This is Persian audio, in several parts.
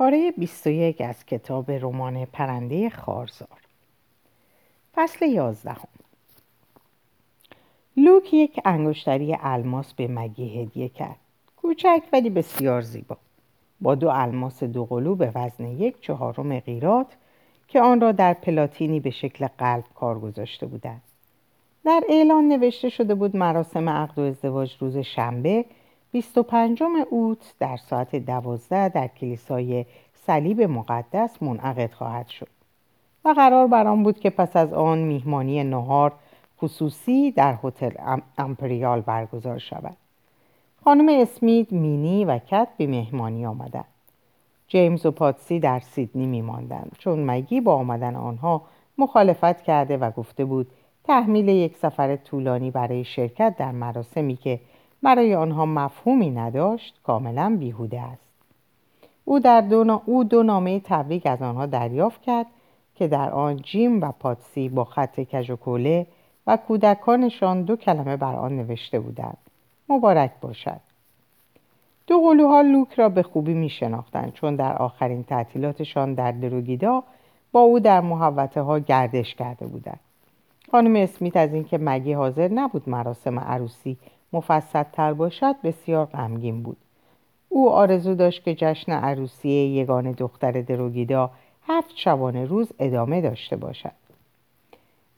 پاره 21 از کتاب رمان پرنده خارزار. فصل 11 لوک یک انگشتری الماس به مگی هدیه کرد. کوچک ولی بسیار زیبا. با دو الماس دو قلو به وزن یک چهارم قیرات که آن را در پلاتینی به شکل قلب کار گذاشته بودند. در اعلان نوشته شده بود مراسم عقد و ازدواج روز شنبه 25 اوت در ساعت دوازده در کلیسای صلیب مقدس منعقد خواهد شد و قرار بر آن بود که پس از آن میهمانی نهار خصوصی در هتل امپریال برگزار شود. خانم اسمیت مینی و کت به مهمانی آمدند. جیمز و پاتسی در سیدنی میماندند. چون مگی با آمدن آنها مخالفت کرده و گفته بود تحمیل یک سفر طولانی برای شرکت در مراسمی که برای آنها مفهومی نداشت کاملا بیهوده است. او, در دو, او دو نامه تبریک از آنها دریافت کرد که در آن جیم و پاتسی با خط کژ و و کودکانشان دو کلمه بر آن نوشته بودند. مبارک باشد. دو قلوها لوک را به خوبی می شناختند چون در آخرین تعطیلاتشان در دروگیدا با او در محوطه ها گردش کرده بودند. خانم اسمیت از اینکه مگی حاضر نبود مراسم عروسی مفصل تر باشد بسیار غمگین بود. او آرزو داشت که جشن عروسی یگان دختر دروگیدا هفت شبانه روز ادامه داشته باشد.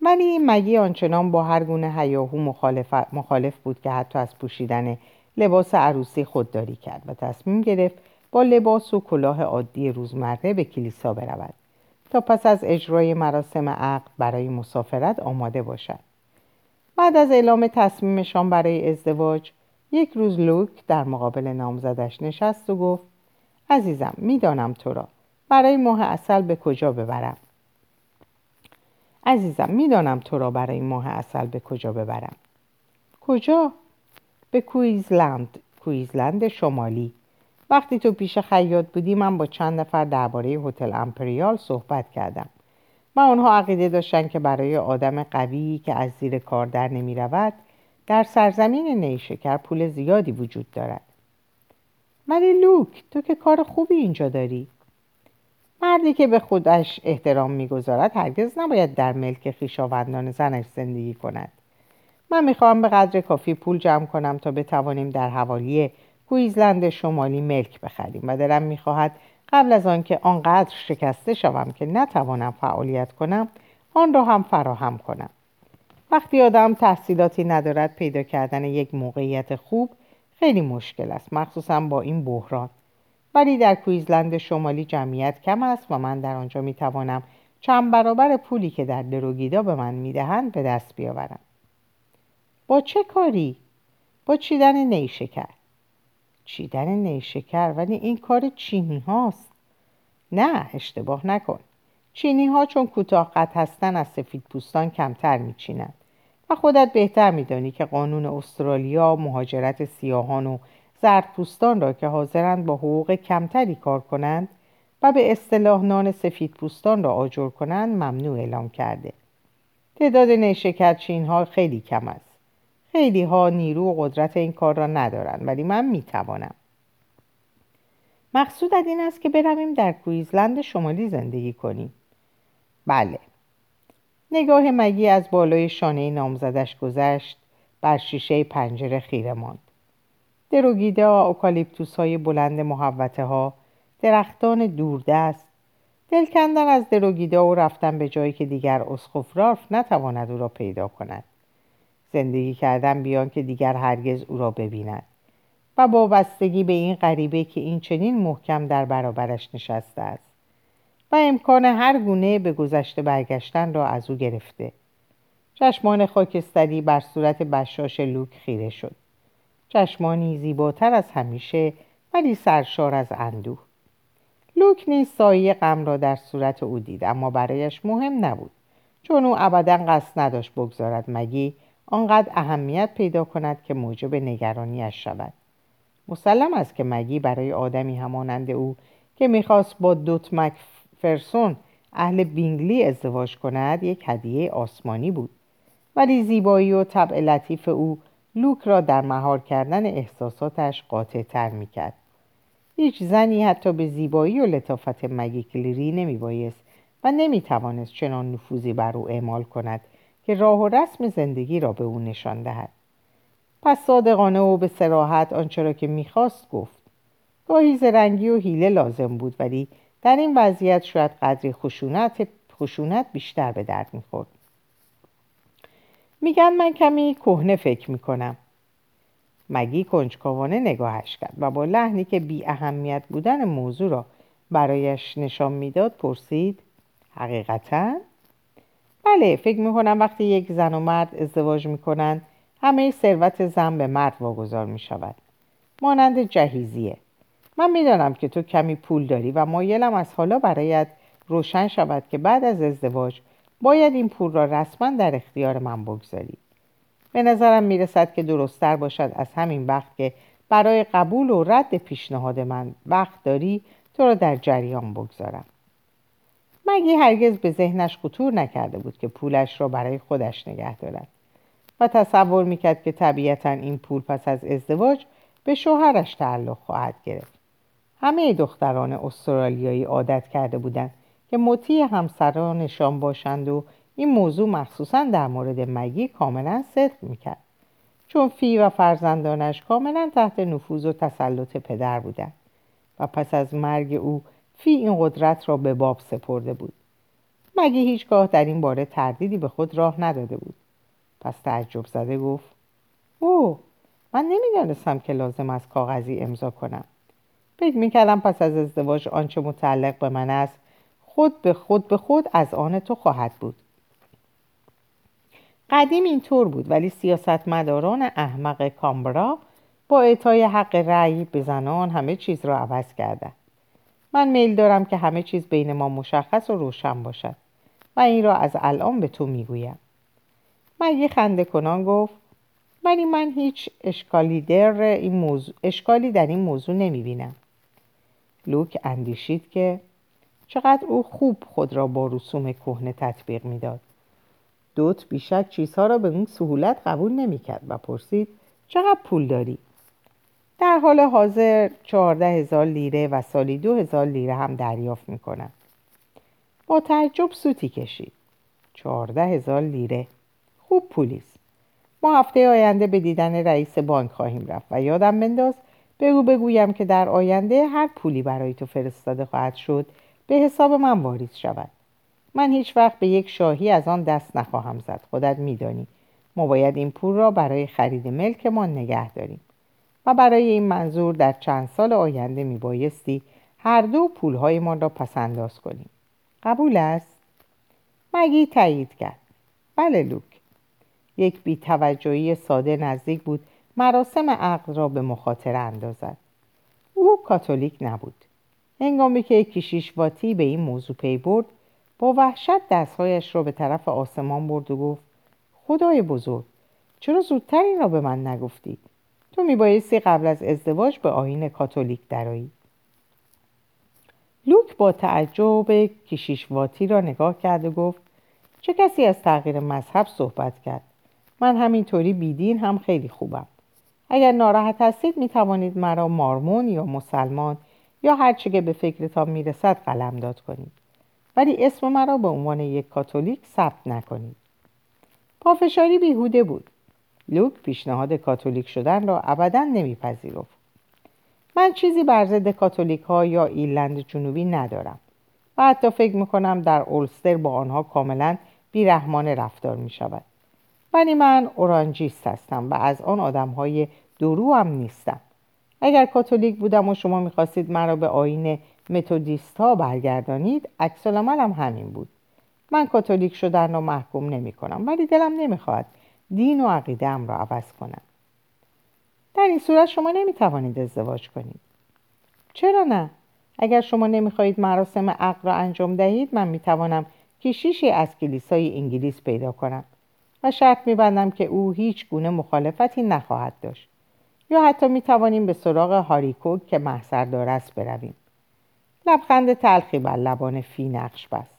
ولی مگی آنچنان با هر گونه هیاهو مخالف, مخالف بود که حتی از پوشیدن لباس عروسی خودداری کرد و تصمیم گرفت با لباس و کلاه عادی روزمره به کلیسا برود تا پس از اجرای مراسم عقد برای مسافرت آماده باشد. بعد از اعلام تصمیمشان برای ازدواج یک روز لوک در مقابل نامزدش نشست و گفت عزیزم می‌دانم تو را. برای ماه اصل به کجا ببرم؟ عزیزم می‌دانم تو را برای ماه اصل به کجا ببرم؟ کجا؟ به کویزلند کویزلند شمالی. وقتی تو پیش خیاط بودی من با چند نفر درباره هتل امپریال صحبت کردم. و آنها عقیده داشتند که برای آدم قوی که از زیر کار در نمی رود در سرزمین نیشکر پول زیادی وجود دارد. ولی لوک تو که کار خوبی اینجا داری. مردی که به خودش احترام می‌گذارد هرگز نباید در ملک خویشاوندان زنش زندگی کند. من می‌خواهم به قدر کافی پول جمع کنم تا بتوانیم در حوالی کویزلند شمالی ملک بخریم و دلم می‌خواهد قبل از آنکه آنقدر شکسته شوم که نتوانم فعالیت کنم آن را هم فراهم کنم. وقتی آدم تحصیلاتی ندارد پیدا کردن یک موقعیت خوب خیلی مشکل است مخصوصا با این بحران. ولی در کویزلند شمالی جمعیت کم است و من در آنجا می توانم چند برابر پولی که در دروگیدا به من می‌دهند به دست بیاورم. با چه کاری؟ با چیدن نیشکر. چیدن نیشکر ولی این کار چینی هاست. نه اشتباه نکن. چینی ها چون کوتاه قد هستن از سفید پوستان کمتر میچینند و خودت بهتر میدانی که قانون استرالیا مهاجرت سیاهان و زردپوستان را که حاضرند با حقوق کمتری کار کنند و به اصطلاح نان سفید پوستان را آجر کنند ممنوع اعلام کرده. تعداد نیشکر چین ها خیلی کم است. خیلی ها نیرو و قدرت این کار را ندارند ولی من می‌توانم. مقصودت این است که برویم در کویزلند شمالی زندگی کنیم. بله. نگاه مگی از بالای شانه نامزدش گذشت بر شیشه پنجره خیره ماند. دروگیدا اوکالیپتوس های بلند محوته ها درختان دوردست. دل کندن از دروگیدا و رفتن به جایی که دیگر اسخفرارف نتواند او را پیدا کند. زندگی کردن بیان که دیگر هرگز او را ببیند. و وابستگی به این غریبه که این چنین محکم در برابرش نشسته است. و امکان هر گونه به گذشته برگشتن را از او گرفته. چشمان خاکستری بر صورت بشاش لوک خیره شد. چشمانی زیباتر از همیشه ولی سرشار از اندوه. لوک نیز سایه غم را در صورت او دید اما برایش مهم نبود. چون او ابدا قصد نداشت بگذارد مگی آنقدر اهمیت پیدا کند که موجب نگرانیش شود. مسلم است که مگی برای آدمی همانند او که می‌خواست با دوت فرسون اهل بینگلی ازدواج کند یک هدیه آسمانی بود. ولی زیبایی و طبع لطیف او لوک را در مهار کردن احساساتش قاطع تر می‌کرد. هیچ زنی حتی به زیبایی و لطافت مگی کلیری نمیبایست و نمی‌توانست چنان نفوذی بر او اعمال کند. که راه و رسم زندگی را به او نشان دهد. پس صادقانه و به سراحت آنچه را که می‌خواست گفت. گاهی زرنگی و حیله لازم بود ولی در این وضعیت شاید قدری خشونت, خشونت بیشتر به درد می‌خورد. میگن من کمی کهنه فکر می‌کنم. مگی کنجکاوانه نگاهش کرد و با لحنی که بی اهمیت بودن موضوع را برایش نشان می‌داد پرسید حقیقتا؟ بله فکر می‌کنم وقتی یک زن و مرد ازدواج می‌کنند همه ثروت زن به مرد واگذار می‌شود. مانند جهیزیه. من می‌دانم که تو کمی پول داری و مایلم از حالا برایت روشن شود که بعد از ازدواج باید این پول را رسما در اختیار من بگذاری. به نظرم می‌رسد که درستتر باشد از همین وقت که برای قبول و رد پیشنهاد من وقت داری تو را در جریان بگذارم. مگی هرگز به ذهنش خطور نکرده بود که پولش را برای خودش نگه دارد. و تصور می‌کرد که طبیعتا این پول پس از ازدواج به شوهرش تعلق خواهد گرفت. همه دختران استرالیایی عادت کرده بودند که مطیع همسرانشان باشند و این موضوع مخصوصا در مورد مگی کاملا صدق می‌کرد. چون فی و فرزندانش کاملا تحت نفوذ و تسلط پدر بودند. و پس از مرگ او فی این قدرت را به باب سپرده بود. مگی هیچگاه در این باره تردیدی به خود راه نداده بود؟ پس تعجب زده گفت او من نمی‌دانستم که لازم است کاغذی امضا کنم. فکر می‌کردم پس از ازدواج آنچه متعلق به من است خود به خود به خود از آن تو خواهد بود. قدیم اینطور بود ولی سیاستمداران احمق کامبرا با اعطای حق رأی به زنان همه چیز را عوض کردند. من میل دارم که همه چیز بین ما مشخص و روشن باشد و این را از الان به تو می‌گویم. مگی خنده کنان گفت ولی من هیچ اشکالی در این موضوع اشکالی در این موضوع نمی بینم لوک اندیشید که چقدر او خوب خود را با رسوم کهنه تطبیق می‌داد. دوت بیشک چیزها را به اون سهولت قبول نمی‌کرد و پرسید چقدر پول داری؟ در حال حاضر چهارده هزار لیره و سالی دو هزار لیره هم دریافت می‌کنم. با تعجب سوتی کشید. چهارده هزار لیره. خوب پولیست ما هفته آینده به دیدن رئیس بانک خواهیم رفت و یادم بنداز بگو بگویم که در آینده هر پولی برای تو فرستاده خواهد شد به حساب من واریز شود. من هیچ وقت به یک شاهی از آن دست نخواهم زد. خودت میدانی. ما باید این پول را برای خرید ملکمان نگه داریم. و برای این منظور در چند سال آینده میبایستی هر دو پولهایمان را پسنداز کنیم. قبول است؟ مگی تایید کرد. بله لوک. یک بیتوجهی ساده نزدیک بود مراسم عقد را به مخاطره اندازد. او کاتولیک نبود. هنگامی که کشیش واتی به این موضوع پی برد با وحشت دستهایش را به طرف آسمان برد و گفت خدای بزرگ چرا زودتر این را به من نگفتید تو میبایستی قبل از ازدواج به آین کاتولیک درایی لوک با تعجب کشیش واتی را نگاه کرد و گفت چه کسی از تغییر مذهب صحبت کرد؟ من همینطوری بیدین هم خیلی خوبم. اگر ناراحت هستید می توانید مرا مارمون یا مسلمان یا هر که به فکرتان می‌رسد قلمداد کنید. ولی اسم مرا به عنوان یک کاتولیک ثبت نکنید. پافشاری بیهوده بود. لوک پیشنهاد کاتولیک شدن را ابدا نمیپذیرفت. من چیزی بر ضد کاتولیک ها یا ایرلند جنوبی ندارم و حتی فکر می‌کنم در اولستر با آنها کاملا بیرحمانه رفتار می شود ولی من اورانجیست هستم و از آن آدم های درو هم نیستم. اگر کاتولیک بودم و شما می‌خواستید مرا به آین متودیست ها برگردانید عکس هم همین بود. من کاتولیک شدن را محکوم نمی کنم ولی دلم نمی‌خواهد دین و عقیده را عوض کنم. در این صورت شما نمی توانید ازدواج کنید. چرا نه؟ اگر شما نمی‌خواهید مراسم عقد را انجام دهید من می‌توانم کشیشی از کلیسای انگلیس پیدا کنم و شرط میبندم که او هیچ گونه مخالفتی نخواهد داشت. یا حتی می‌توانیم به سراغ هاریکوک که محصردار است برویم. لبخند تلخی بر لبان فی نقش بست.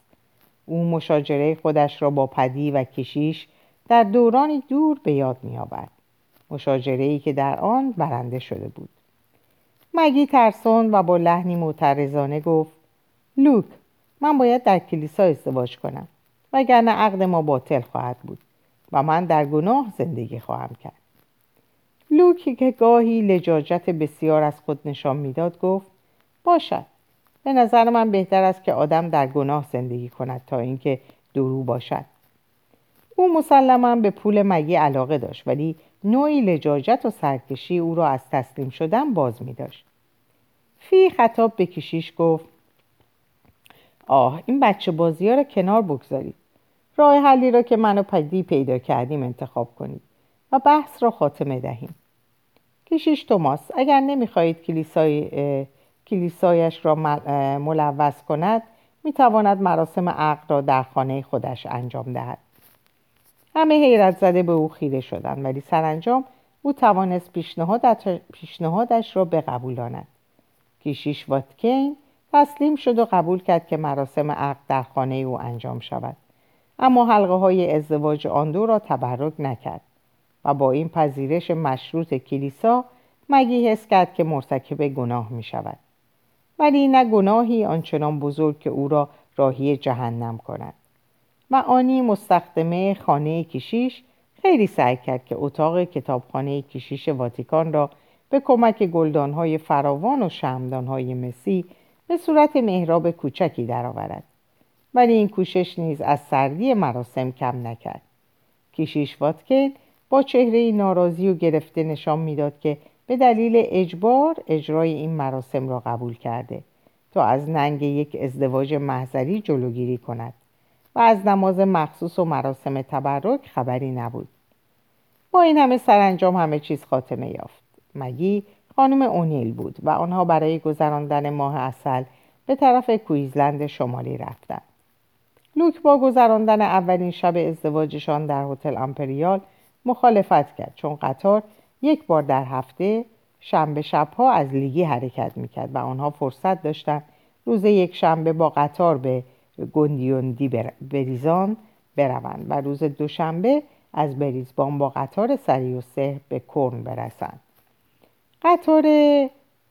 او مشاجره خودش را با پدی و کشیش در دورانی دور به یاد میآورد. مشاجره ای که در آن برنده شده بود. مگی ترسون و با لحنی معترضانه گفت لوک من باید در کلیسا ازدواج کنم وگرنه عقد ما باطل خواهد بود و من در گناه زندگی خواهم کرد. لوکی که گاهی لجاجت بسیار از خود نشان می‌داد گفت باشد به نظر من بهتر است که آدم در گناه زندگی کند تا اینکه درو باشد. او مسلما به پول مگی علاقه داشت ولی نوعی لجاجت و سرکشی او را از تسلیم شدن باز می داشت. فی خطاب به کشیش گفت آه این بچه بازی ها را کنار بگذارید. راه حلی را که من و پدی پیدا کردیم انتخاب کنید و بحث را خاتمه دهیم. کشیش توماس اگر نمی‌خواهید کلیسای کلیسایش را ملوث کند می‌تواند مراسم عقد را در خانه خودش انجام دهد. همه حیرت زده به او خیره شدند ولی سرانجام او توانست پیشنهادش را بقبولاند. کیشیش واتکین تسلیم شد و قبول کرد که مراسم عقد در خانه او انجام شود. اما حلقه های ازدواج آن دو را تبرک نکرد و با این پذیرش مشروط کلیسا مگی حس کرد که مرتکب گناه می شود. ولی نه گناهی آنچنان بزرگ که او را راهی جهنم کند. و آنی مستخدمه خانه کشیش خیلی سعی کرد که اتاق کتابخانه کشیش واتیکان را به کمک گلدانهای فراوان و شمدانهای مسی به صورت محراب کوچکی درآورد. ولی این کوشش نیز از سردی مراسم کم نکرد. کشیش واتکین با چهره ناراضی و گرفته نشان می‌داد که به دلیل اجبار اجرای این مراسم را قبول کرده تا از ننگ یک ازدواج محضری جلوگیری کند. و از نماز مخصوص و مراسم تبرک خبری نبود. با این همه سرانجام همه چیز خاتمه یافت. مگی خانم اونیل بود و آنها برای گذراندن ماه اصل به طرف کویزلند شمالی رفتند. لوک با گذراندن اولین شب ازدواجشان در هتل امپریال مخالفت کرد چون قطار یک بار در هفته شنبه شبها از لیگی حرکت می‌کرد و آنها فرصت داشتند روز یک شنبه با قطار به گندیوندی بریزان بروند و روز دوشنبه از بریزبان با قطار سری و سه به کرن برسند. قطار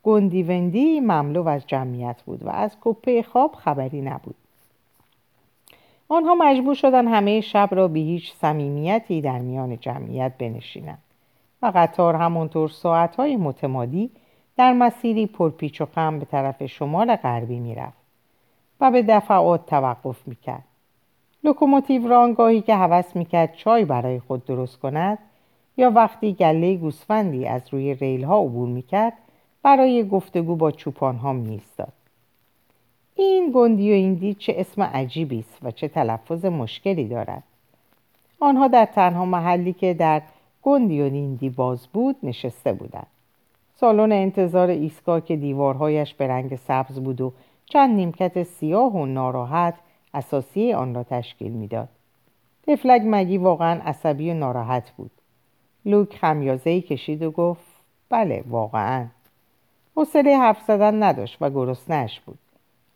گندیوندی مملو از جمعیت بود و از کپه خواب خبری نبود. آنها مجبور شدن همه شب را بی هیچ صمیمیتی در میان جمعیت بنشینند و قطار همانطور ساعتهای متمادی در مسیری پرپیچ و خم به طرف شمال غربی می‌رفت. و به دفعات توقف می‌کرد. لوکوموتیوران گاهی که هوس می‌کرد چای برای خود درست کند یا وقتی گله گوسفندی از روی ریل ها عبور می‌کرد برای گفتگو با چوپان ها می‌ایستاد این گندی و ایندی چه اسم عجیبی است و چه تلفظ مشکلی دارد. آنها در تنها محلی که در گندی و ایندی باز بود نشسته بودند. سالن انتظار ایستگاه که دیوارهایش به رنگ سبز بود و چند نیمکت سیاه و ناراحت اساسی آن را تشکیل می‌داد. تفلک مگی واقعا عصبی و ناراحت بود. لوک خمیازهی کشید و گفت بله واقعا. حوصله حرف زدن نداشت و گرسنهاش بود.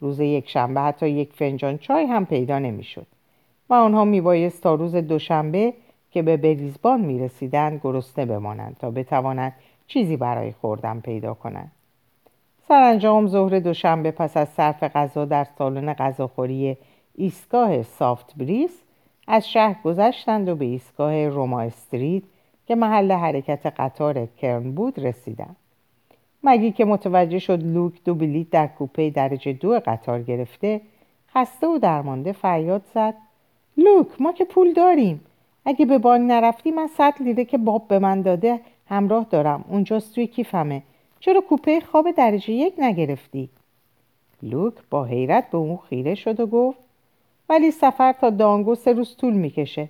روز یک شنبه حتی یک فنجان چای هم پیدا نمی‌شد و آنها میبایست تا روز دوشنبه که به بریزبان می‌رسیدند گرسنه بمانند تا بتوانند چیزی برای خوردن پیدا کنند. سرانجام ظهر دوشنبه پس از صرف غذا در سالن غذاخوری ایستگاه سافت بریس از شهر گذشتند و به ایستگاه روما استریت که محل حرکت قطار کرن بود رسیدند. مگی که متوجه شد لوک دو بلیت در کوپه درجه دو قطار گرفته خسته و درمانده فریاد زد. لوک ما که پول داریم. اگه به بانک نرفتی من صد لیره که باب به من داده همراه دارم. اونجاست توی کیفمه. چرا کوپه خواب درجه یک نگرفتی؟ لوک با حیرت به اون خیره شد و گفت ولی سفر تا دانگو سه روز طول می‌کشه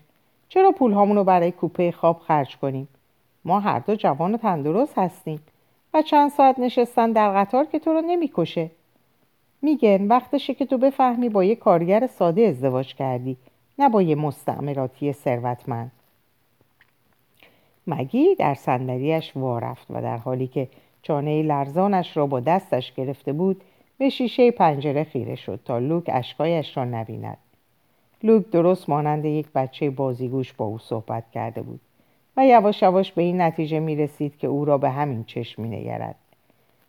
چرا پول رو برای کوپه خواب خرج کنیم؟ ما هر دو جوان و تندرست هستیم و چند ساعت نشستن در قطار که تو رو نمی‌کشه میگن وقتشه که تو بفهمی با یه کارگر ساده ازدواج کردی نه با یه مستعمراتی ثروتمند مگی در صندلیاش وارفت و در حالی که چانه لرزانش را با دستش گرفته بود به شیشه پنجره خیره شد تا لوک اشکایش را نبیند لوک درست مانند یک بچه بازیگوش با او صحبت کرده بود و یواش یواش به این نتیجه می رسید که او را به همین چشم می نگرد.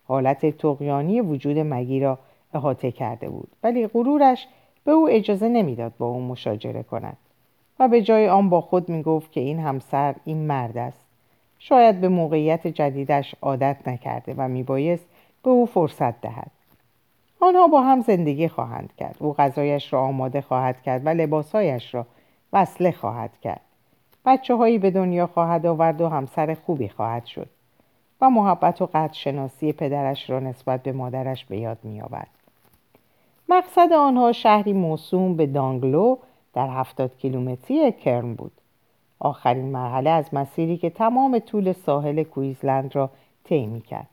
حالت تقیانی وجود مگی را احاطه کرده بود ولی غرورش به او اجازه نمی‌داد با او مشاجره کند و به جای آن با خود می گفت که این همسر این مرد است شاید به موقعیت جدیدش عادت نکرده و میبایست به او فرصت دهد. آنها با هم زندگی خواهند کرد. او غذایش را آماده خواهد کرد و لباسهایش را وصله خواهد کرد. بچه هایی به دنیا خواهد آورد و همسر خوبی خواهد شد و محبت و قدر شناسی پدرش را نسبت به مادرش به یاد می آورد. مقصد آنها شهری موسوم به دانگلو در هفتاد کیلومتری کرن بود. آخرین مرحله از مسیری که تمام طول ساحل کویزلند را طی کرد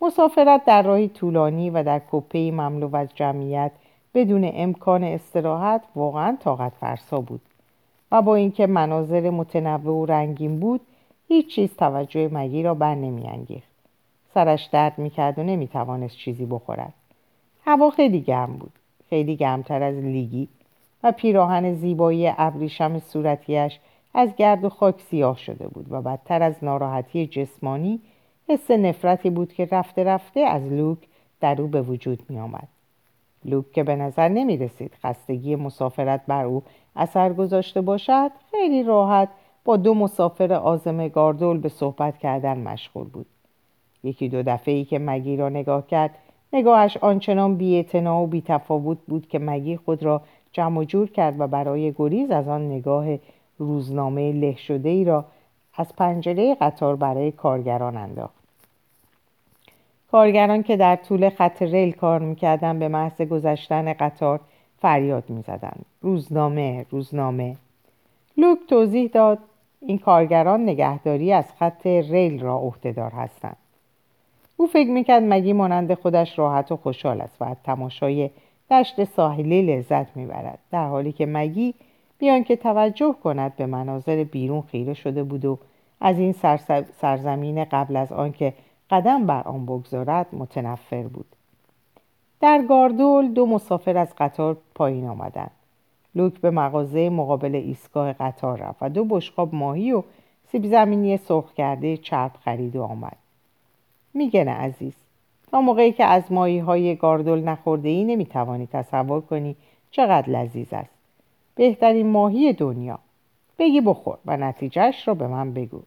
مسافرت در راهی طولانی و در کپه مملو از جمعیت بدون امکان استراحت واقعا طاقت فرسا بود و با اینکه مناظر متنوع و رنگین بود هیچ چیز توجه مگی را بر نمیانگیخت. سرش درد می‌کرد و نمی‌توانست چیزی بخورد. هوا خیلی گرم بود خیلی گرمتر از لیگی و پیراهن زیبایی ابریشم صورتیش از گرد و خاک سیاه شده بود و بدتر از ناراحتی جسمانی حس نفرتی بود که رفته رفته از لوک در او به وجود می آمد. لوک که به نظر نمی رسید خستگی مسافرت بر او اثر گذاشته باشد خیلی راحت با دو مسافر آزم گاردول به صحبت کردن مشغول بود. یکی دو دفعه ای که مگی را نگاه کرد نگاهش آنچنان بی‌اعتنا و بیتفاوت بود که مگی خود را جمع جور کرد و برای گریز از آن نگاه روزنامه له شده ای را از پنجره قطار برای کارگران انداخت. کارگران که در طول خط ریل کار می‌کردن به محض گذشتن قطار فریاد می‌زدند. روزنامه روزنامه. لوک توضیح داد این کارگران نگهداری از خط ریل را عهدهدار هستند. او فکر می‌کرد مگی مانند خودش راحت و خوشحال است و از تماشای دشت ساحلی لذت می‌برد در حالی که مگی بیان که توجه کند به مناظر بیرون خیره شده بود و از این سرزمین قبل از آنکه قدم بر آن بگذارد متنفر بود. در گاردول دو مسافر از قطار پایین آمدند. لوک به مغازه مقابل ایستگاه قطار رفت و دو بشقاب ماهی و سیب زمینی سرخ کرده چرب خرید و آمد. میگنه عزیز تا موقعی که از ماهی های گاردول نخورده ای نمی‌توانی تصور کنی چقدر لذیذ است. بهترین ماهی دنیا. بگی بخور و نتیجهش را به من بگو.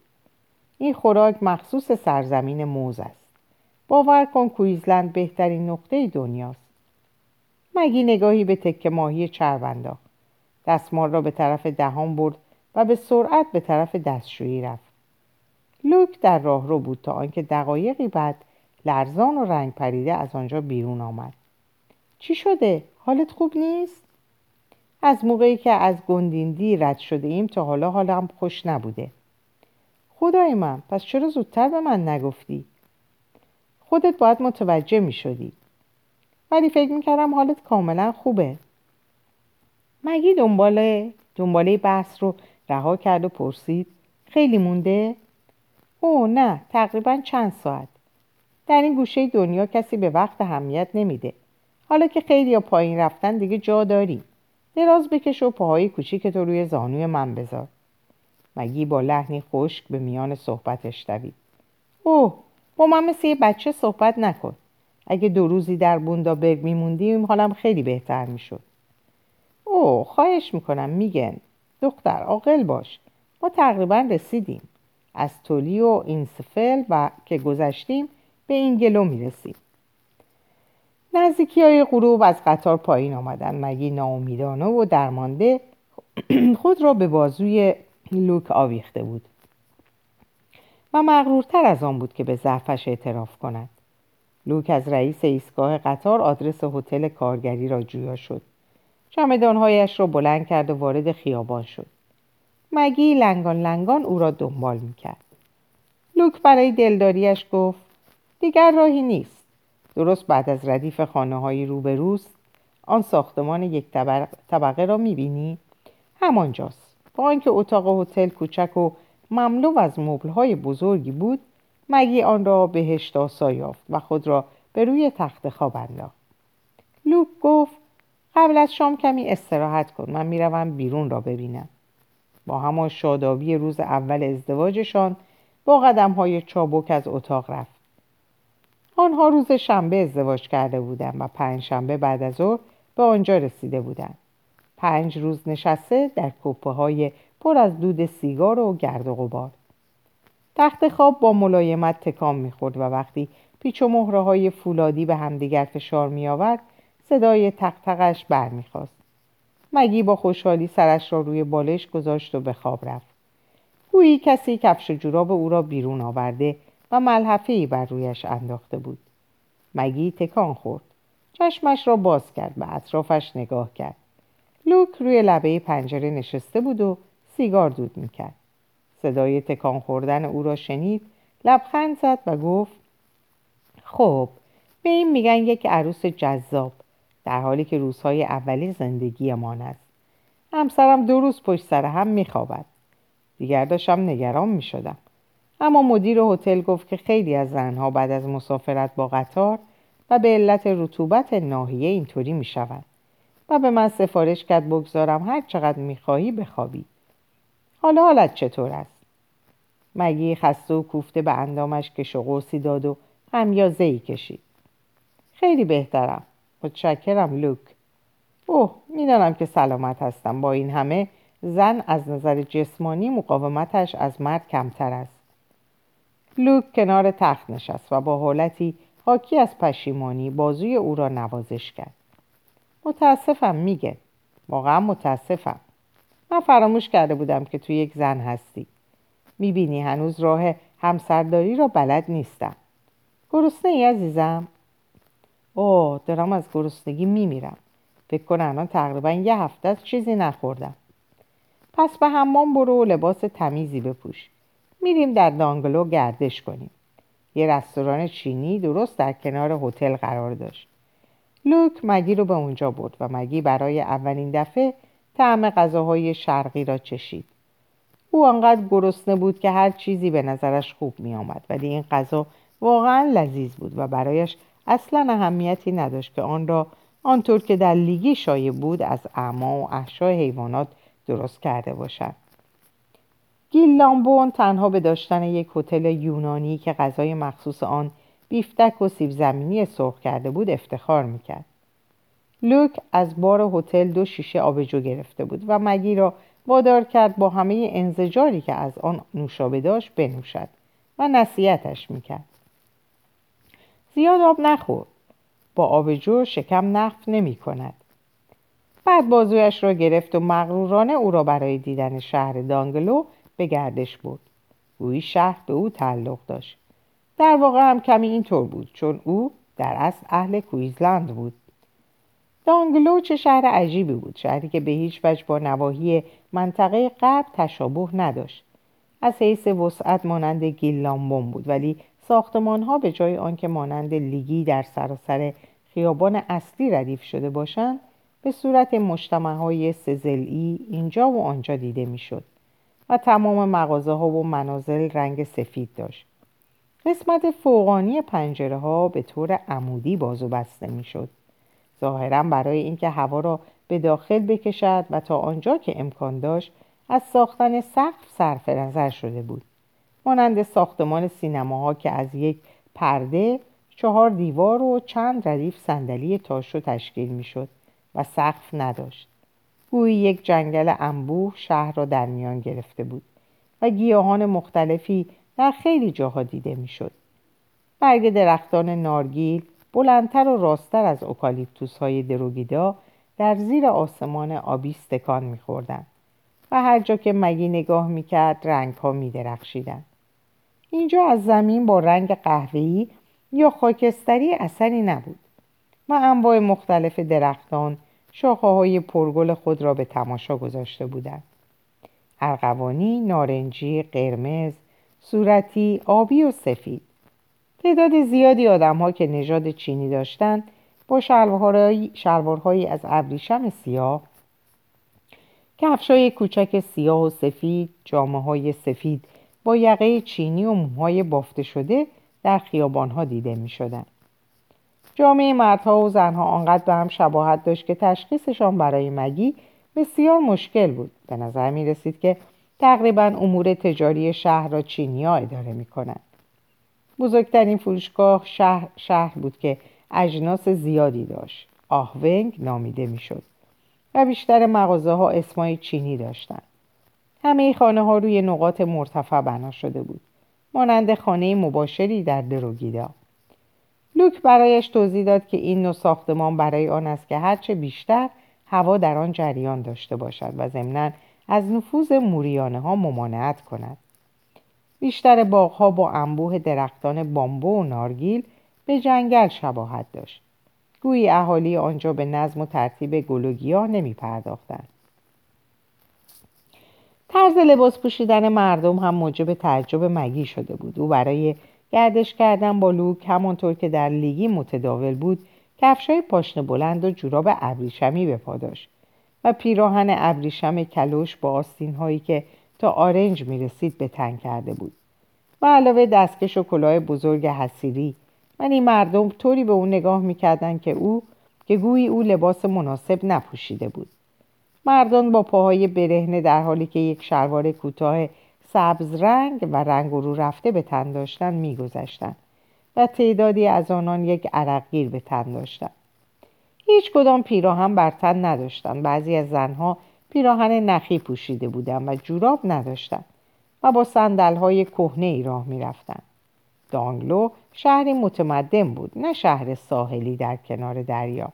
این خوراک مخصوص سرزمین موز است. باور کن کویزلند بهترین نقطه دنیاست. مگی نگاهی به تکه ماهی چرب انداخت دستمال را به طرف دهان برد و به سرعت به طرف دستشویی رفت. لوک در راه رو بود تا آنکه دقایقی بعد لرزان و رنگ پریده از آنجا بیرون آمد. چی شده؟ حالت خوب نیست؟ از موقعی که از گندیندی رد شده ایم تا حالا حالم خوش نبوده. خدای من پس چرا زودتر به من نگفتی؟ خودت باید متوجه می شدی. ولی فکر می کردم حالت کاملا خوبه. مگی دنباله دنباله بحث رو رها کرد و پرسید خیلی مونده؟ او نه تقریبا چند ساعت. در این گوشه دنیا کسی به وقت همیت نمیده. حالا که خیلی پایین رفتن دیگه جا داری دراز بکش و پاهای کوچیک تو روی زانوی من بذار. مگی با لحنی خشک به میان صحبتش دوید. اوه با من مثل یه بچه صحبت نکن. اگه دو روزی در برگ میموندیم حالم خیلی بهتر می‌شد. اوه خواهش می‌کنم میگن. دختر عاقل باش. ما تقریبا رسیدیم. از تولی و اینسفل و که گذشتیم به این گلو می‌رسیم. نزدیکی های غروب از قطار پایین آمدن. مگی ناامیدانه و درمانده خود را به بازوی لوک آویخته بود؟ و مغرورتر از آن بود که به ضعفش اعتراف کند. لوک از رئیس ایستگاه قطار آدرس هتل کارگری را جویا شد. چمدانهایش را بلند کرد و وارد خیابان شد. مگی لنگان لنگان او را دنبال می‌کرد. لوک برای دلداریش گفت دیگر راهی نیست. درست بعد از ردیف خانه های روبروست آن ساختمان یک طبقه را می‌بینی؟ همانجاست. با آنکه اتاق هتل کوچک و مملو از مبلهای بزرگی بود مگی آن را بهشت آسا یافت و خود را به روی تخت خواب انداخت؟ لوک گفت قبل از شام کمی استراحت کن من می‌روم بیرون را ببینم. با همان شادابی روز اول ازدواجشان با قدم های چابک از اتاق رفت. آنها روز شنبه ازدواج کرده بودند و پنج شنبه بعد از ظهر به آنجا رسیده بودند. پنج روز نشسته در کوپه های پر از دود سیگار و گرد و غبار. تخت خواب با ملایمت تکام می‌خورد و وقتی پیچ و مهره های فولادی به همدیگر فشار می آورد صدای تقتقش برمیخواست مگی با خوشحالی سرش را روی بالش گذاشت و به خواب رفت. گویی کسی کفش و جوراب او را بیرون آورده و ملحفه بر رویش انداخته بود. مگی تکان خورد. چشمش را باز کرد و اطرافش نگاه کرد. لوک روی لبه پنجره نشسته بود و سیگار دود می‌کرد. صدای تکان خوردن او را شنید لبخند زد و گفت خب به این میگن یک عروس جذاب در حالی که روزهای اولی زندگیمان است. همسرم دو روز پشت سر هم میخوابد. دیگر داشتم نگران می‌شدم. اما مدیر هتل گفت که خیلی از زنها بعد از مسافرت با قطار و به علت رطوبت ناحیه اینطوری می‌شوند و به من سفارش کرد بگذارم هر چقدر می‌خواهی بخوابی. حالا حالت چطور است؟ مگی خسته و کوفته به اندامش کش و قوسی داد و همیازه ای کشید؟ خیلی بهترم. متشکرم لوک. اوه می‌دانم که سلامت هستم. با این همه زن از نظر جسمانی مقاومتش از مرد کمتر است. لوک کنار تخت نشست و با حالتی حاکی از پشیمانی بازوی او را نوازش کرد. متاسفم میگه. واقعا متاسفم. من فراموش کرده بودم که تو یک زن هستی. می‌بینی هنوز راه همسرداری را بلد نیستم. گرسنه ای عزیزم؟ اوه دارم از گرسنگی میمیرم. فکر کن الان تقریبا یه هفته از چیزی نخوردم. پس به حمام برو و لباس تمیزی بپوش. میریم در دانگلو گردش کنیم. یه رستوران چینی درست در کنار هتل قرار داشت. لوک مگی رو به اونجا برد و مگی برای اولین دفعه طعم غذاهای شرقی را چشید. او آنقدر گرسنه بود که هر چیزی به نظرش خوب می آمد ولی این غذا واقعا لذیذ بود و برایش اصلا اهمیتی نداشت که آن را آنطور که در لیگی شایع بود از اعما و احشای حیوانات درست کرده باشد. گیل لامبون تنها به داشتن یک هتل یونانی که غذای مخصوص آن بیفتک و سیب زمینی سرخ کرده بود افتخار می‌کرد. لوک از بار هتل دو شیشه آبجو گرفته بود و مگی را وادار کرد با همه انزجاری که از آن نوشابه داشت بنوشد و نصیحتش می‌کرد. زیاد آب نخور. با آبجو شکم نفت نمی کند بعد بازویش را گرفت و مغرورانه او را برای دیدن شهر دانگلو به گردش بود گویی شهر به او تعلق داشت. در واقع هم کمی اینطور بود چون او در اصل اهل کویزلند بود. دانگلو چه شهر عجیبی بود شهری که به هیچ وجه با نواحی منطقه غرب تشابه نداشت. از حیث وسعت مانند گیلامبون بود ولی ساختمان ها به جای آنکه مانند لیگی در سراسر خیابان اصلی ردیف شده باشند به صورت مجتمع های سزلی اینجا و آنجا دیده می‌شد. و تمام مغازه ها و منازل رنگ سفید داشت. قسمت فوقانی پنجره ها به طور عمودی باز و بسته می‌شد. ظاهرا برای اینکه هوا را به داخل بکشد و تا آنجا که امکان داشت از ساختن سقف صرف نظر شده بود. مانند ساختمان سینماها که از یک پرده چهار دیوار و چند ردیف صندلی تاشو تشکیل می‌شد و سقف نداشت. گویی یک جنگل انبوه شهر را در میان گرفته بود و گیاهان مختلفی در خیلی جاها دیده می‌شد. برگ درختان نارگیل بلندتر و راستتر از اوکالیپتوس های دروگیدا در زیر آسمان آبی استکان میخوردند و هر جا که مگی نگاه می‌کرد رنگ ها میدرخشیدند. اینجا از زمین با رنگ قهوه‌ای یا خاکستری اثری نبود. و انواع مختلف درختان شاخه های پرگل خود را به تماشا گذاشته بودند ارغوانی، نارنجی، قرمز، صورتی، آبی و سفید تعداد زیادی آدم که نژاد چینی داشتند با شلوارهایی از ابریشم سیاه کفشای کوچک سیاه و سفید جامعه های سفید با یقه چینی و موهای بافته شده در خیابانها دیده می شدن. جامعه مردها و زنها آنقدر به هم شباهت داشت که تشخیصشان برای مگی بسیار مشکل بود. به نظر می رسید که تقریبا امور تجاری شهر را چینی ها اداره می کنند. بزرگترین فروشگاه شهر, شهر بود که اجناس زیادی داشت. آهونگ نامیده می‌شد و بیشتر مغازه ها اسمای چینی داشتند. همه خانه ها روی نقاط مرتفع بنا شده بود. مانند خانه مباشری در دروگیدا. لوک برایش توضیح داد که این نوع ساختمان برای آن است که هرچه بیشتر هوا در آن جریان داشته باشد و ضمنا از نفوذ موریانه ها ممانعت کند. بیشتر باغها با انبوه درختان بامبو و نارگیل به جنگل شباهت داشت. گویی اهالی آنجا به نظم و ترتیب گل و گیاه نمی پرداختند. طرز لباس پوشیدن مردم هم موجب تعجب مگی شده بود. او برای گردش کردن با لوک همانطور که در لیگی متداول بود کفشای پاشنه بلند و جوراب ابریشمی به پا داشت و پیراهن ابریشم کلوش با آستین هایی که تا آرنج می رسید به تن کرده بود. و علاوه دستکش و کلاه بزرگ حسیری من این مردم طوری به او نگاه می‌کردن که او که گویی او لباس مناسب نپوشیده بود. مردان با پاهای برهنه در حالی که یک شلوار کوتاه سبز رنگ و رنگ رو رفته به تن داشتند میگذشتند و تعدادی از آنان یک عرقگیر به تن داشتند هیچ کدام پیراهن بر تن نداشتند بعضی از زنها پیراهن نخی پوشیده بودند و جوراب نداشتند و با های کهنه ای راه می‌رفتند دانگلو شهری متمدن بود نه شهر ساحلی در کنار دریا.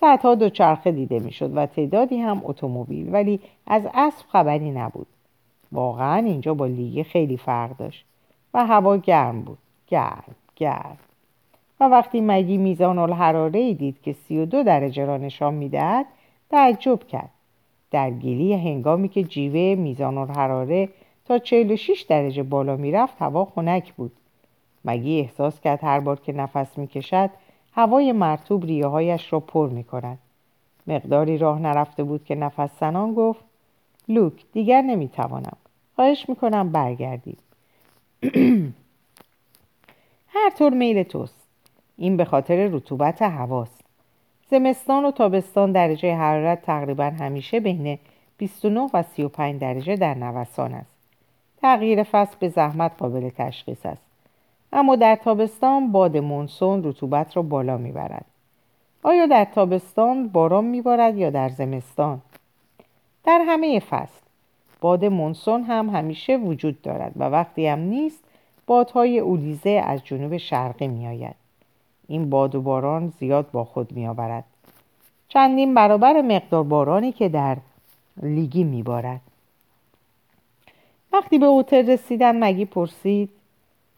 صدها دوچرخه دیده می‌شد و تعدادی هم اتومبیل ولی از اسب خبری نبود. واقعا اینجا با لیگه خیلی فرق داشت و هوا گرم بود. گرم گرم. و وقتی مگی میزان الحراره ای دید که 32 درجه را نشان می‌دهد تعجب کرد. در گیلی هنگامی که جیوه میزان الحراره تا 46 درجه بالا می‌رفت هوا خنک بود. مگی احساس کرد هر بار که نفس می‌کشد هوای مرتوب ریههایش را پر می‌کند. مقداری راه نرفته بود که نفس زنان گفت لوک دیگر نمی‌توانم. خواهش می‌کنم برگردیم هر طور میل توست. این به خاطر رطوبت هواست زمستان و تابستان درجه حرارت تقریبا همیشه بین 29 و 35 درجه در نوسان است. تغییر فصل به زحمت قابل تشخیص است. اما در تابستان باد مونسون رطوبت را بالا می‌برد. آیا در تابستان باران میبارد یا در زمستان؟ در همه فصل. باد مونسون هم همیشه وجود دارد و وقتی هم نیست بادهای اولیزه از جنوب شرقی میآید. این باد و باران زیاد با خود میآورد. چندین برابر مقدار بارانی که در لیگی میبارد. وقتی به هتل رسیدن مگی پرسید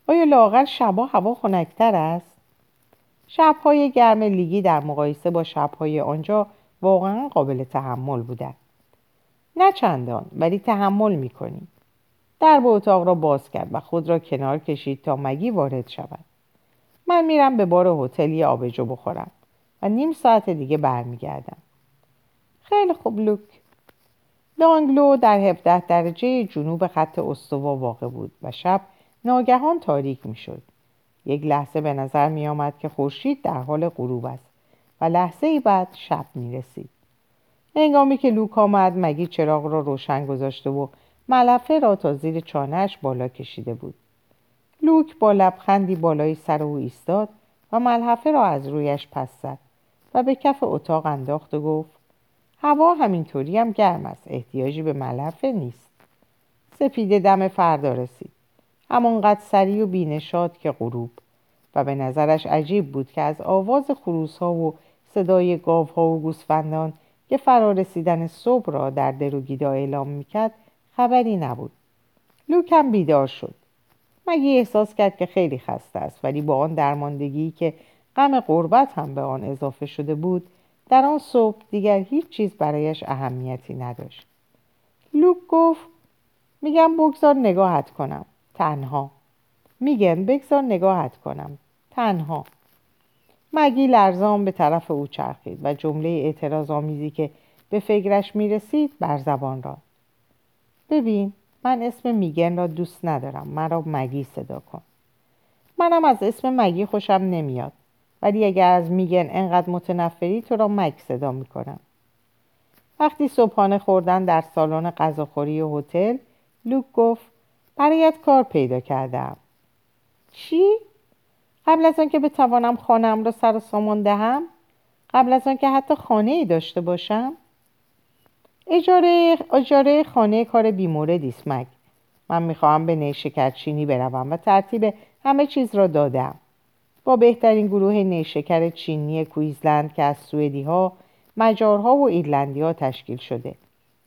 آیا لاغر شبا هوا خنکتر است؟ شبهای گرم لیگی در مقایسه با شبهای آنجا واقعا قابل تحمل بودند نه چندان ولی تحمل می‌کنیم در به اتاق را باز کرد و خود را کنار کشید تا مگی وارد شود. من میرم به بار هتل آبجو بخورم و نیم ساعت دیگه برمیگردم. خیلی خوب لوک. لانگلو در 17 درجه جنوب خط استوا واقع بود و شب ناگهان تاریک می‌شد. یک لحظه به نظر می آمد که خورشید در حال غروب است و لحظه ای بعد شب می رسید. هنگامی که لوک آمد مگی چراغ را روشن گذاشته و ملفه را تا زیر چانهش بالا کشیده بود. لوک با لبخندی بالای سر او ایستاد و ملحفه را از رویش پس زد و به کف اتاق انداخت و گفت هوا همینطوری هم گرم است احتیاجی به ملحفه نیست سپیده دم فردا رسید همانقدر سریع و بینشاد که غروب و به نظرش عجیب بود که از آواز خروس ها و صدای گاو ها و گوسفندان که فرا رسیدن صبح را در دروگیدا اعلام می‌کرد خبری نبود. لوکم بیدار شد. مگی احساس کرد که خیلی خسته است ولی با آن درماندگی که غم قربت هم به آن اضافه شده بود در آن صبح دیگر هیچ چیز برایش اهمیتی نداشت. لوک گفت میگم بگذار نگاهت کنم. تنها. میگن بگذار نگاهت کنم. تنها. مگی لرزان به طرف او چرخید و جمله اعتراض آمیزی که به فکرش می‌رسید بر زبان را ببین من اسم میگن را دوست ندارم. مرا مگی صدا کن. منم از اسم مگی خوشم نمیاد. ولی اگر از میگن انقدر متنفری تو را مگ صدا می‌کنم. وقتی صبحانه خوردن در سالن غذاخوری هتل لوک گفت برایت کار پیدا کردم. چی؟ قبل از آنکه بتوانم خانم را سر و سامان دهم؟ قبل از آنکه حتی خانه ای داشته باشم؟ اجاره, اجاره خانه کار بیموردی است مگ من می‌خواهم به نیشکر چینی بروم و ترتیب همه چیز را دادم با بهترین گروه نیشکر چینی کویزلند که از سوئدی ها مجارها و ایرلندی ها تشکیل شده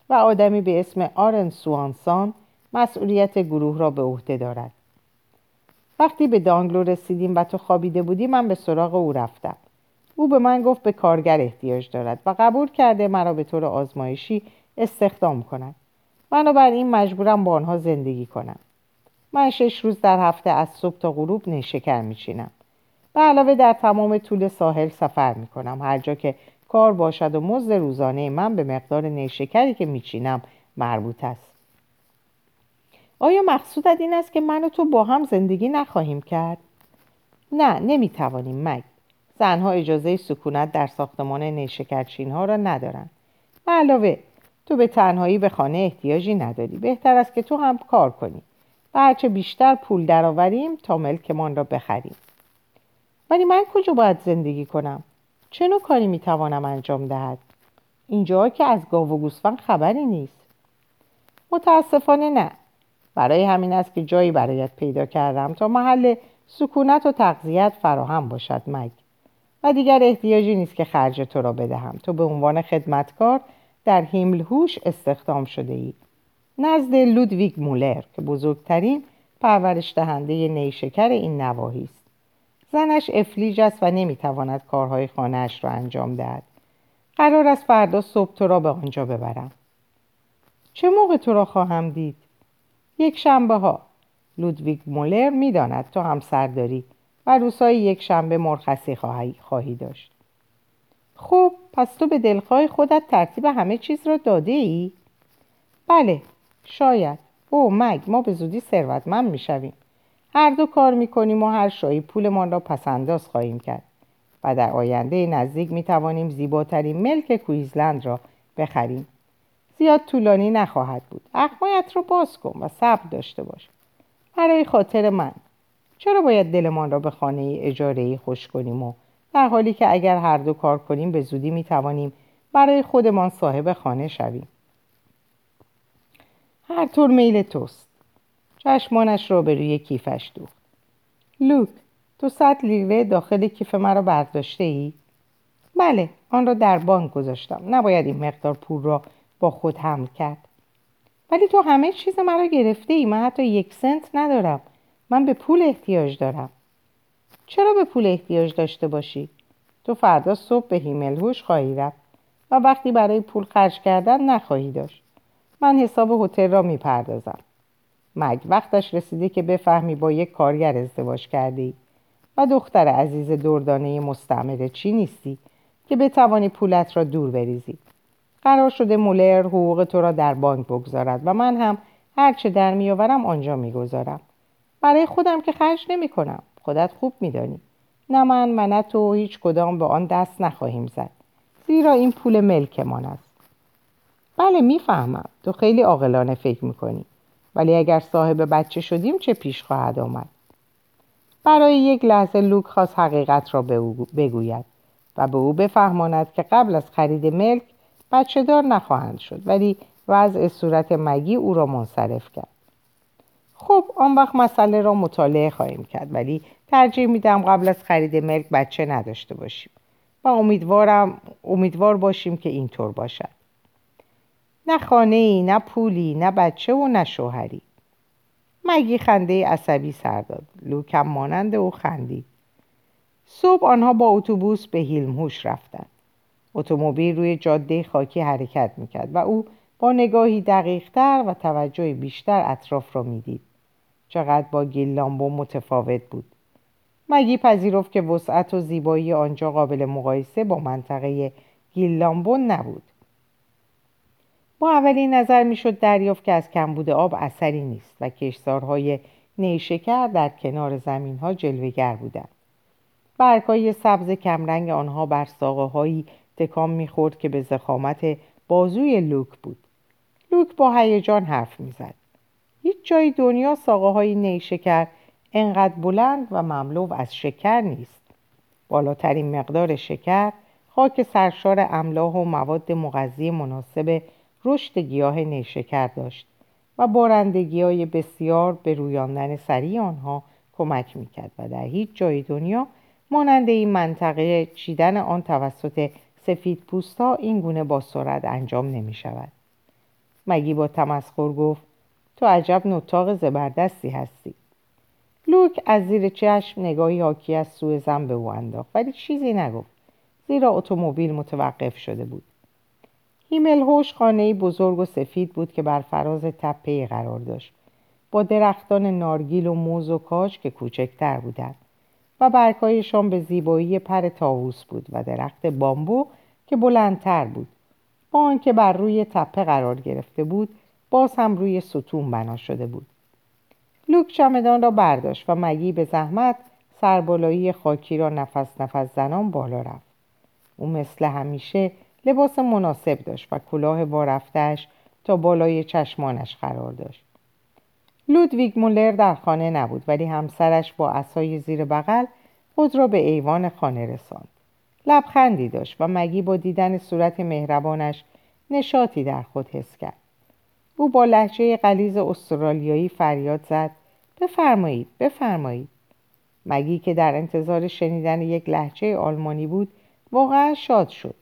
و آدمی به اسم آرن سوانسان مسئولیت گروه را به عهده دارد وقتی به دانگلو رسیدیم و تو خوابیده بودی من به سراغ او رفتم. او به من گفت به کارگر احتیاج دارد و قبول کرده مرا به طور آزمایشی استخدام کند. این مجبورم با آنها زندگی کنم. من شش روز در هفته از صبح تا غروب نیشکر میچینم. به علاوه در تمام طول ساحل سفر می‌کنم. هر جا که کار باشد و مزد روزانه من به مقدار نیشکری که میچینم مربوط است. آیا مقصودت این است که من و تو با هم زندگی نخواهیم کرد؟ نه نمی‌توانیم مگ زنها اجازه سکونت در ساختمان نیشکرچین ها را ندارند. علاوه تو به تنهایی به خانه احتیاجی نداری. بهتر است که تو هم کار کنی. و هرچه بیشتر پول درآوریم تا ملکمان را بخریم. ولی من کجا باید زندگی کنم؟ چه نوع کاری می‌توانم انجام دهد؟ اینجا که از گاو و گوسفند خبری نیست. متاسفانه نه. برای همین است که جایی برایت پیدا کردم تا محل سکونت و تغذیت فراهم باشد مگ و دیگر احتیاجی نیست که خرج تو را بدهم. تو به عنوان خدمتکار در هیملهوش استخدام شده ای نزد لودویگ مولر که بزرگترین پرورش دهنده نیشکر این نواحی است. زنش افلیج است و نمی‌تواند کارهای خانهاش را انجام دهد. قرار است فردا صبح تو را به آنجا ببرم. چه موقع تو را خواهم دید؟ یک شنبه ها. لودویگ مولر می‌داند تو همسر داری و روزهای یک شنبه مرخصی خواهی, داشت. خب پس تو به دلخواه خودت ترتیب همه چیز را داده ای؟ بله شاید. او مگ ما به زودی ثروتمند می‌شویم. هر دو کار می‌کنیم و هر شایی پولمان را پسنداز خواهیم کرد. و در آینده نزدیک می‌توانیم زیباترین ملک کویزلند را بخریم. زیاد طولانی نخواهد بود. اخمایت را باز کن و صبر داشته باش. برای خاطر من. چرا باید دلمان را به خانه اجاره خوش کنیم و در حالی که اگر هر دو کار کنیم به زودی می توانیم برای خودمان صاحب خانه شویم؟ هر طور میل توست. چشمانش را به روی کیفش دوخت. لوک تو صد لیره داخل کیف مرا برداشته ای؟ بله آن را در بانک گذاشتم. نباید این مقدار پول را با خود حمل کرد. ولی تو همه چیز مرا گرفته ای من حتی یک سنت ندارم. من به پول احتیاج دارم. چرا به پول احتیاج داشته باشی؟ تو فردا صبح به هیملهوش خواهی رفت و وقتی برای پول خرج کردن نخواهی داشت. من حساب هتل را می‌پردازم. مگ وقتش رسیده که بفهمی با یک کارگر ازدواج کرده و دختر عزیز دردانه مستعمره چی نیستی که بتوانی پولت را دور بریزی. قرار شده مولر حقوق تو را در بانک بگذارد و من هم هرچه در میآورم آنجا می‌گذارم. برای خودم که خرج نمی کنم خودت خوب میدانی. نه من و نه تو هیچ کدام به آن دست نخواهیم زد. زیرا این پول ملکمان است. بله می‌فهمم. تو خیلی عاقلانه فکر می‌کنی. ولی اگر صاحب بچه شدیم چه پیش خواهد آمد؟ برای یک لحظه لوک خواست حقیقت را به او بگوید و به او بفهماند که قبل از خرید ملک بچه دار نخواهند شد ولی وضع صورت مگی او را منصرف کرد. خب آن وقت مسئله را مطالعه خواهیم کرد ولی ترجیح میدم قبل از خرید ملک بچه نداشته باشیم. و امیدوارم امیدوار باشیم که اینطور باشد. نه خانه ای نه پولی نه بچه و نه شوهری. مگی خنده عصبی سر داد. لوکم مانند او خندید. صبح آنها با اتوبوس به هیلمهوش رفتند. اتومبیل روی جاده خاکی حرکت می‌کرد و او با نگاهی دقیقتر و توجه بیشتر اطراف را می‌دید. چقدر با گیلامبو متفاوت بود. مگی پذیرفت که وسعت و زیبایی آنجا قابل مقایسه با منطقه گیلامبو نبود. با اولین نظر می‌شد دریافت که از کمبود آب اثری نیست و کشتارهای نیشکر در کنار زمین ها جلوگر بودند. برگهای سبز کمرنگ آنها بر ساقه تکام می‌خورد که به زخامت بازوی لوک بود. لوک با هیجان حرف می‌زد. هیچ جای دنیا ساقه های نیشکر انقدر بلند و مملو از شکر نیست. بالاترین مقدار شکر خاک سرشار املاح و مواد مغذی مناسب رشد گیاه نیشکر داشت و بارندگی های بسیار به رویاندن سریع آنها کمک می‌کرد و در هیچ جای دنیا مانند این منطقه چیدن آن توسط سفید پوست ها این گونه با سرعت انجام نمی شود. مگی با تمسخر گفت تو عجب نطاق زبردستی هستی. لوک از زیر چشم نگاهی حاکی از سوی زن به او انداخت ولی چیزی نگفت زیرا اتومبیل متوقف شده بود هیمل هوش خانه بزرگ و سفید بود که بر فراز تپه قرار داشت با درختان نارگیل و موز و کاج که کوچکتر بودند و برگهایشان به زیبایی پر تاووس بود و درخت بامبو که بلندتر بود. با آنکه بر روی تپه قرار گرفته بود باز هم روی ستون بنا شده بود. لوک چمدان را برداشت و مگی به زحمت سربالایی خاکی را نفس نفس زنان بالا رفت. او مثل همیشه لباس مناسب داشت و کلاه وارفتش تا بالای چشمانش قرار داشت. لودویگ مولر در خانه نبود ولی همسرش با اسای زیر بغل خود را به ایوان خانه رساند. لبخندی داشت و مگی با دیدن صورت مهربانش نشاطی در خود حس کرد. او با لحجه قلیز استرالیایی فریاد زد بفرمایید بفرمایید. مگی که در انتظار شنیدن یک لحجه آلمانی بود واقعا شاد شد.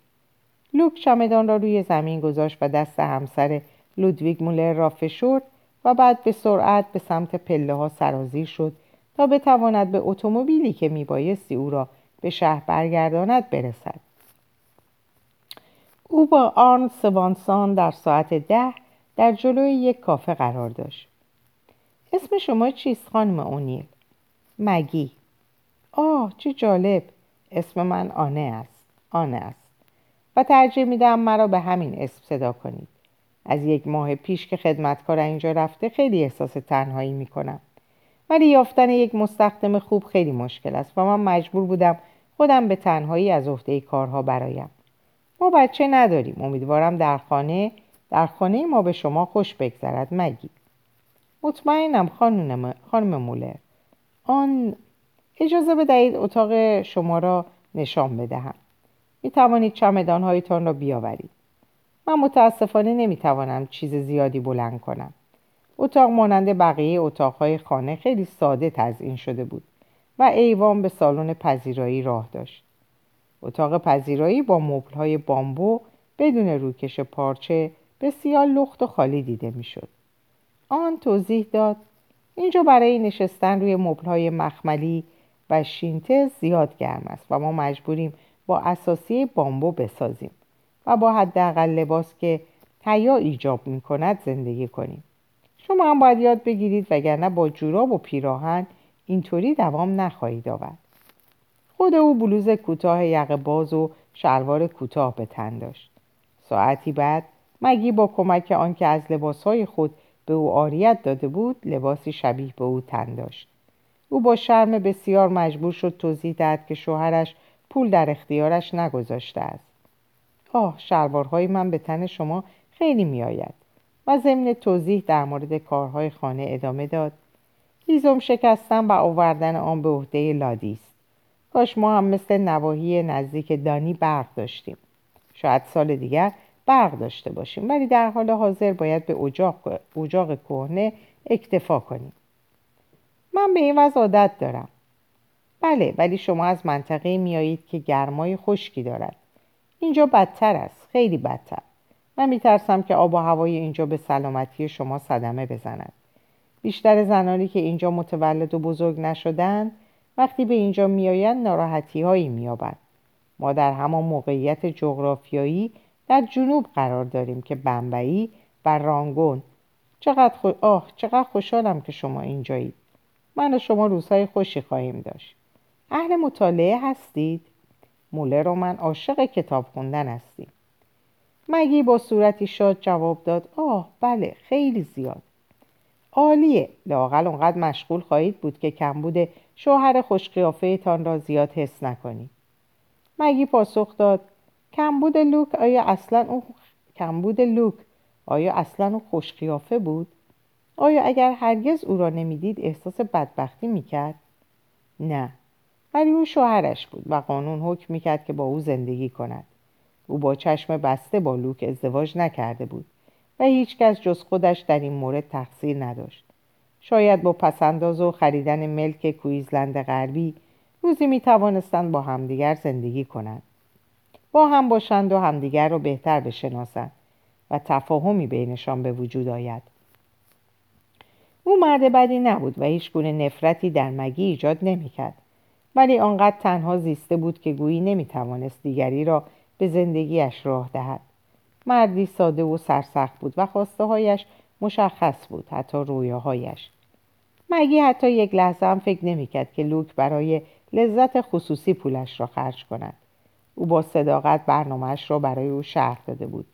لوک چمدان را روی زمین گذاشت و دست همسر لودویگ مولر را فشرد و بعد به سرعت به سمت پله ها سرازیر شد تا بتواند به اتومبیلی که میبایستی او را به شهر برگرداند برسد. او با آرن سوانسان در ساعت ده در جلوی یک کافه قرار داشت. اسم شما چیست خانم اونیل؟ مگی. آه چه جالب. اسم من آنه است. آنه است. و ترجیح میدم مرا به همین اسم صدا کنید. از یک ماه پیش که خدمتکار اینجا رفته خیلی احساس تنهایی می‌کنم. ولی یافتن یک مستخدم خوب خیلی مشکل است. و من مجبور بودم خودم به تنهایی از عهده کارها برایم. ما بچه نداریم. امیدوارم در خانه در خانه ما به شما خوش بگذرد. مگی. مطمئنم خانم, خانم مولر. آن اجازه بدهید اتاق شما را نشان بدهم. می توانید چمدانهایتان را بیاورید. من متاسفانه نمی توانم چیز زیادی بلند کنم. اتاق مانند بقیه اتاقهای خانه خیلی ساده تزئین شده بود و ایوان به سالن پذیرایی راه داشت. اتاق پذیرایی با مبلهای بامبو بدون روکش پارچه بسیار لخت و خالی دیده می‌شد. آن توضیح داد اینجا برای نشستن روی مبلهای مخملی و شینته زیاد گرم است و ما مجبوریم با اساسی بامبو بسازیم. و با حداقل لباس که تیا ایجاب می کند زندگی کنیم. شما هم باید یاد بگیرید وگرنه با جوراب و پیراهن اینطوری دوام نخواهید آورد. خود او بلوز کوتاه یقه باز و شلوار کوتاه به تن داشت. ساعتی بعد مگی با کمک آنکه از لباسهای خود به او آریت داده بود لباسی شبیه به او تن داشت. او با شرم بسیار مجبور شد توضیح دهد که شوهرش پول در اختیارش نگذاشته است. آه شلوارهای من به تن شما خیلی میآید. و ضمن توضیح در مورد کارهای خانه ادامه داد. هیزم شکستن و آوردن آن به عهده لادی است. کاش ما هم مثل نواحی نزدیک دانی برق داشتیم. شاید سال دیگر برق داشته باشیم. ولی در حال حاضر باید به اجاق, اجاق کهنه اکتفا کنیم. من به این وضع عادت دارم. بله ولی شما از منطقه میایید که گرمای خشکی دارد. اینجا بدتر است خیلی بدتر. من میترسم که آب و هوای اینجا به سلامتی شما صدمه بزند. بیشتر زنانی که اینجا متولد و بزرگ نشدند وقتی به اینجا میآیند ناراحتی هایی مییابند. ما در همان موقعیت جغرافیایی در جنوب قرار داریم که بمبئی و رانگون. چقدر خو... آه چقدر خوشحالم که شما اینجایید. من و شما روزهای خوشی خواهیم داشت. اهل مطالعه هستید؟ مولر و من عاشق کتاب خوندن هستیم. مگی با صورتی شاد جواب داد آه بله خیلی زیاد. عالیه لاقل اونقدر مشغول خواهید بود که کمبود شوهر خوشقیافه تان را زیاد حس نکنید مگی پاسخ داد کمبود لوک آیا اصلا اون کمبود لوک آیا اصلا اون خوشقیافه بود؟ آیا اگر هرگز او را نمی‌دید احساس بدبختی می‌کرد؟ نه. ولی او شوهرش بود و قانون حکم می‌کرد که با او زندگی کند. او با چشم بسته با لوک ازدواج نکرده بود و هیچکس جز خودش در این مورد تقصیر نداشت. شاید با پسنداز و خریدن ملک کویزلند غربی روزی می توانستند با همدیگر زندگی کنند. با هم باشند و همدیگر را بهتر بشناسند و تفاهمی بینشان به وجود آید. او مرد بدی نبود و هیچ گونه نفرتی در مگی ایجاد نمی‌کرد. ولی آنقدر تنها زیسته بود که گویی نمی‌توانست دیگری را به زندگیش راه دهد. مردی ساده و سرسخت بود و خواسته هایش مشخص بود حتی رویاهایش. مگی حتی یک لحظه هم فکر نمی‌کرد که لوک برای لذت خصوصی پولش را خرج کند. او با صداقت برنامهش را برای او شرح داده بود.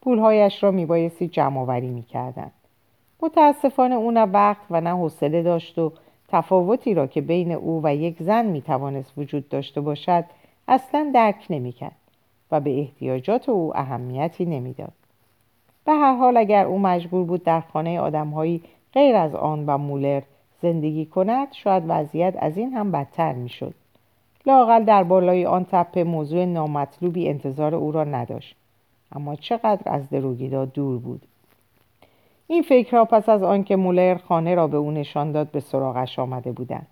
پولهایش را میبایستی جمع آوری می‌کردند. متاسفانه او نه وقت و نه حوصله داشت و تفاوتی را که بین او و یک زن می‌توانست وجود داشته باشد اصلا درک نمی‌کرد و به احتیاجات او اهمیتی نمی‌داد. به هر حال اگر او مجبور بود در خانه آدمهایی غیر از آن و مولر زندگی کند شاید وضعیت از این هم بدتر می‌شد. لاقل در بالای آن تپه موضوع نامطلوبی انتظار او را نداشت. اما چقدر از دروگیدا دور بود. این فکرها پس از آنکه مولر خانه را به او نشان داد به سراغش آمده بودند.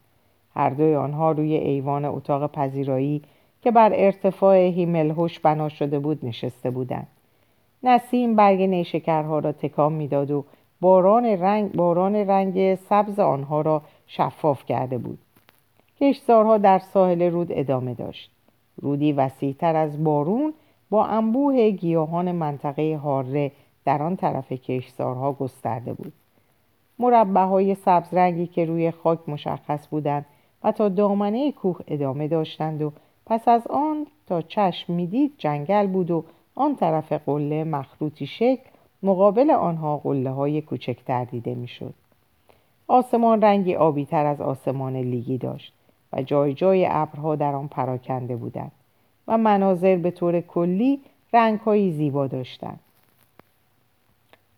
هر دوی آنها روی ایوان اتاق پذیرایی که بر ارتفاع هیملهوش بنا شده بود نشسته بودند. نسیم برگ نیشکرها را تکان می‌داد و باران رنگ, باران رنگ سبز آنها را شفاف کرده بود. کشتزارها در ساحل رود ادامه داشت. رودی وسیعتر از بارون با انبوه گیاهان منطقه هاره در آن طرف کشتزارها گسترده بود مربع های سبز رنگی که روی خاک مشخص بودند و تا دامنه کوه ادامه داشتند و پس از آن تا چشم می‌دید جنگل بود و آن طرف قله مخروطی شکل مقابل آنها قله های کوچکتر دیده می‌شد. آسمان رنگی آبی تر از آسمان لیگی داشت و جای جای ابرها در آن پراکنده بودند و مناظر به طور کلی رنگهایی زیبا داشتند.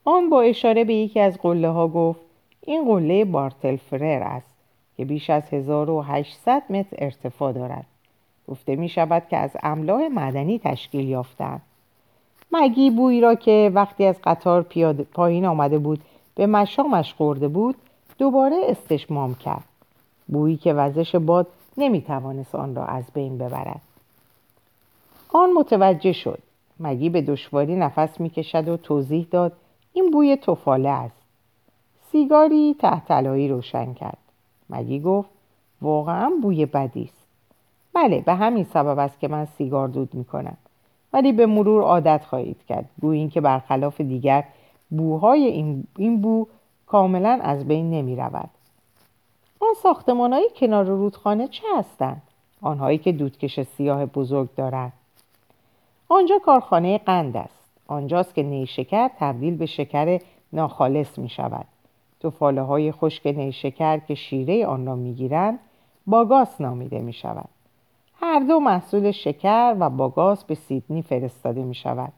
آن با اشاره به یکی از قله ها گفت این قله بارتل فرر است که بیش از 1800 متر ارتفاع دارد. گفته می شود که از املاح معدنی تشکیل یافتند. مگی بویی را که وقتی از قطار پیاده پایین آمده بود به مشامش خورده بود دوباره استشمام کرد بویی که وزش باد نمی‌توانست آن را از بین ببرد آن متوجه شد مگی به دشواری نفس می‌کشد و توضیح داد این بوی توفاله است. سیگاری تحتلایی روشن کرد. مگی گفت واقعا بوی بدی است. بله به همین سبب است که من سیگار دود می‌کنم. ولی به مرور عادت خواهید کرد. گویین که برخلاف دیگر بوهای این, این بو کاملا از بین نمی رود آن ساختمان های کنار رودخانه چه هستند؟ آنهایی که دودکش سیاه بزرگ دارند. آنجا کارخانه قند است. آنجاست که نیشکر تبدیل به شکر ناخالص می شود توفاله های خشک نیشکر که شیره آن را می گیرند باگاس نامیده می شود هر دو محصول شکر و باگاس به سیدنی فرستاده می شود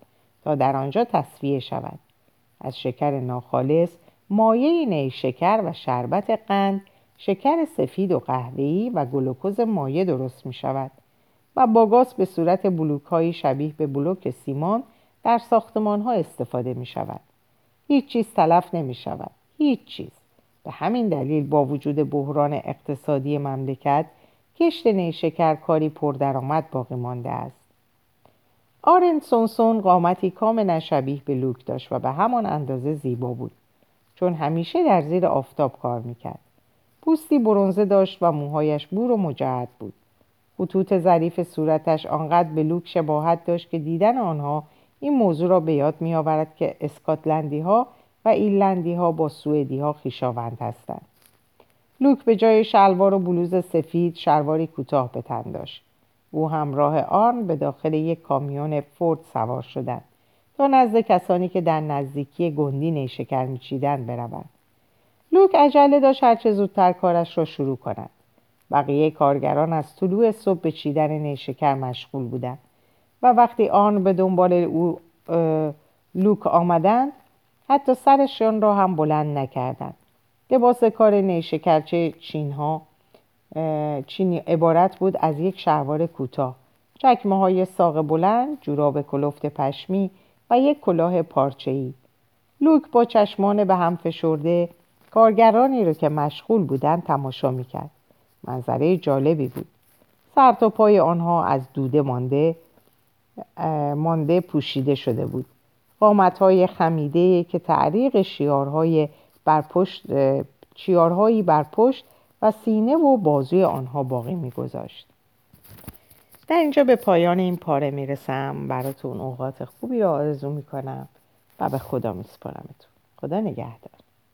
تا در آنجا تصفیه شود. از شکر ناخالص مایه نیشکر و شربت قند شکر سفید و قهوه‌ای و گلوکوز مایع درست می شود و باگاس به صورت بلوک شبیه به بلوک سیمان در ساختمان ها استفاده می شود. هیچ چیز تلف نمی شود. هیچ چیز. به همین دلیل با وجود بحران اقتصادی مملکت کشت نیشکر کاری پردرآمد باقی مانده است. آرن سونسون قامتی کاملا شبیه به لوک داشت و به همان اندازه زیبا بود چون همیشه در زیر آفتاب کار می‌کرد. پوستی برونزه داشت و موهایش بور و مجعد بود. خطوط ظریف صورتش آنقدر به لوک شباهت داشت که دیدن آنها این موضوع را به یاد می آورد که اسکاتلندی ها و ایرلندی ها با سوئدی ها خویشاوند هستند. لوک به جای شلوار و بلوز سفید شلواری کوتاه به تن داشت. او همراه آن به داخل یک کامیون فورد سوار شدند تا نزد کسانی که در نزدیکی گندی نیشکر میچیدند بروند. لوک عجله داشت هرچه زودتر کارش را شروع کند. بقیه کارگران از طلوع صبح به چیدن نیشکر مشغول بودند و وقتی آن به دنبال او لوک آمدند حتی سرشان را هم بلند نکردند. لباس کار نیشکرچه چینها چینی عبارت بود از یک شلوار کوتاه. چکمه های ساق بلند جوراب کلفت پشمی و یک کلاه پارچه‌ای. لوک با چشمان به هم فشرده کارگرانی رو که مشغول بودند تماشا می‌کرد. منظره جالبی بود. سر تا پای آنها از دوده مانده مانده پوشیده شده بود. قامت های خمیده که تعریق شیارهای بر پشت چیارهایی بر پشت و سینه و بازوی آنها باقی میگذاشت. در اینجا به پایان این پاره می‌رسم. براتون اوقات خوبی رو آرزو می‌کنم و به خدا میسپارمتون. خدا نگهدار.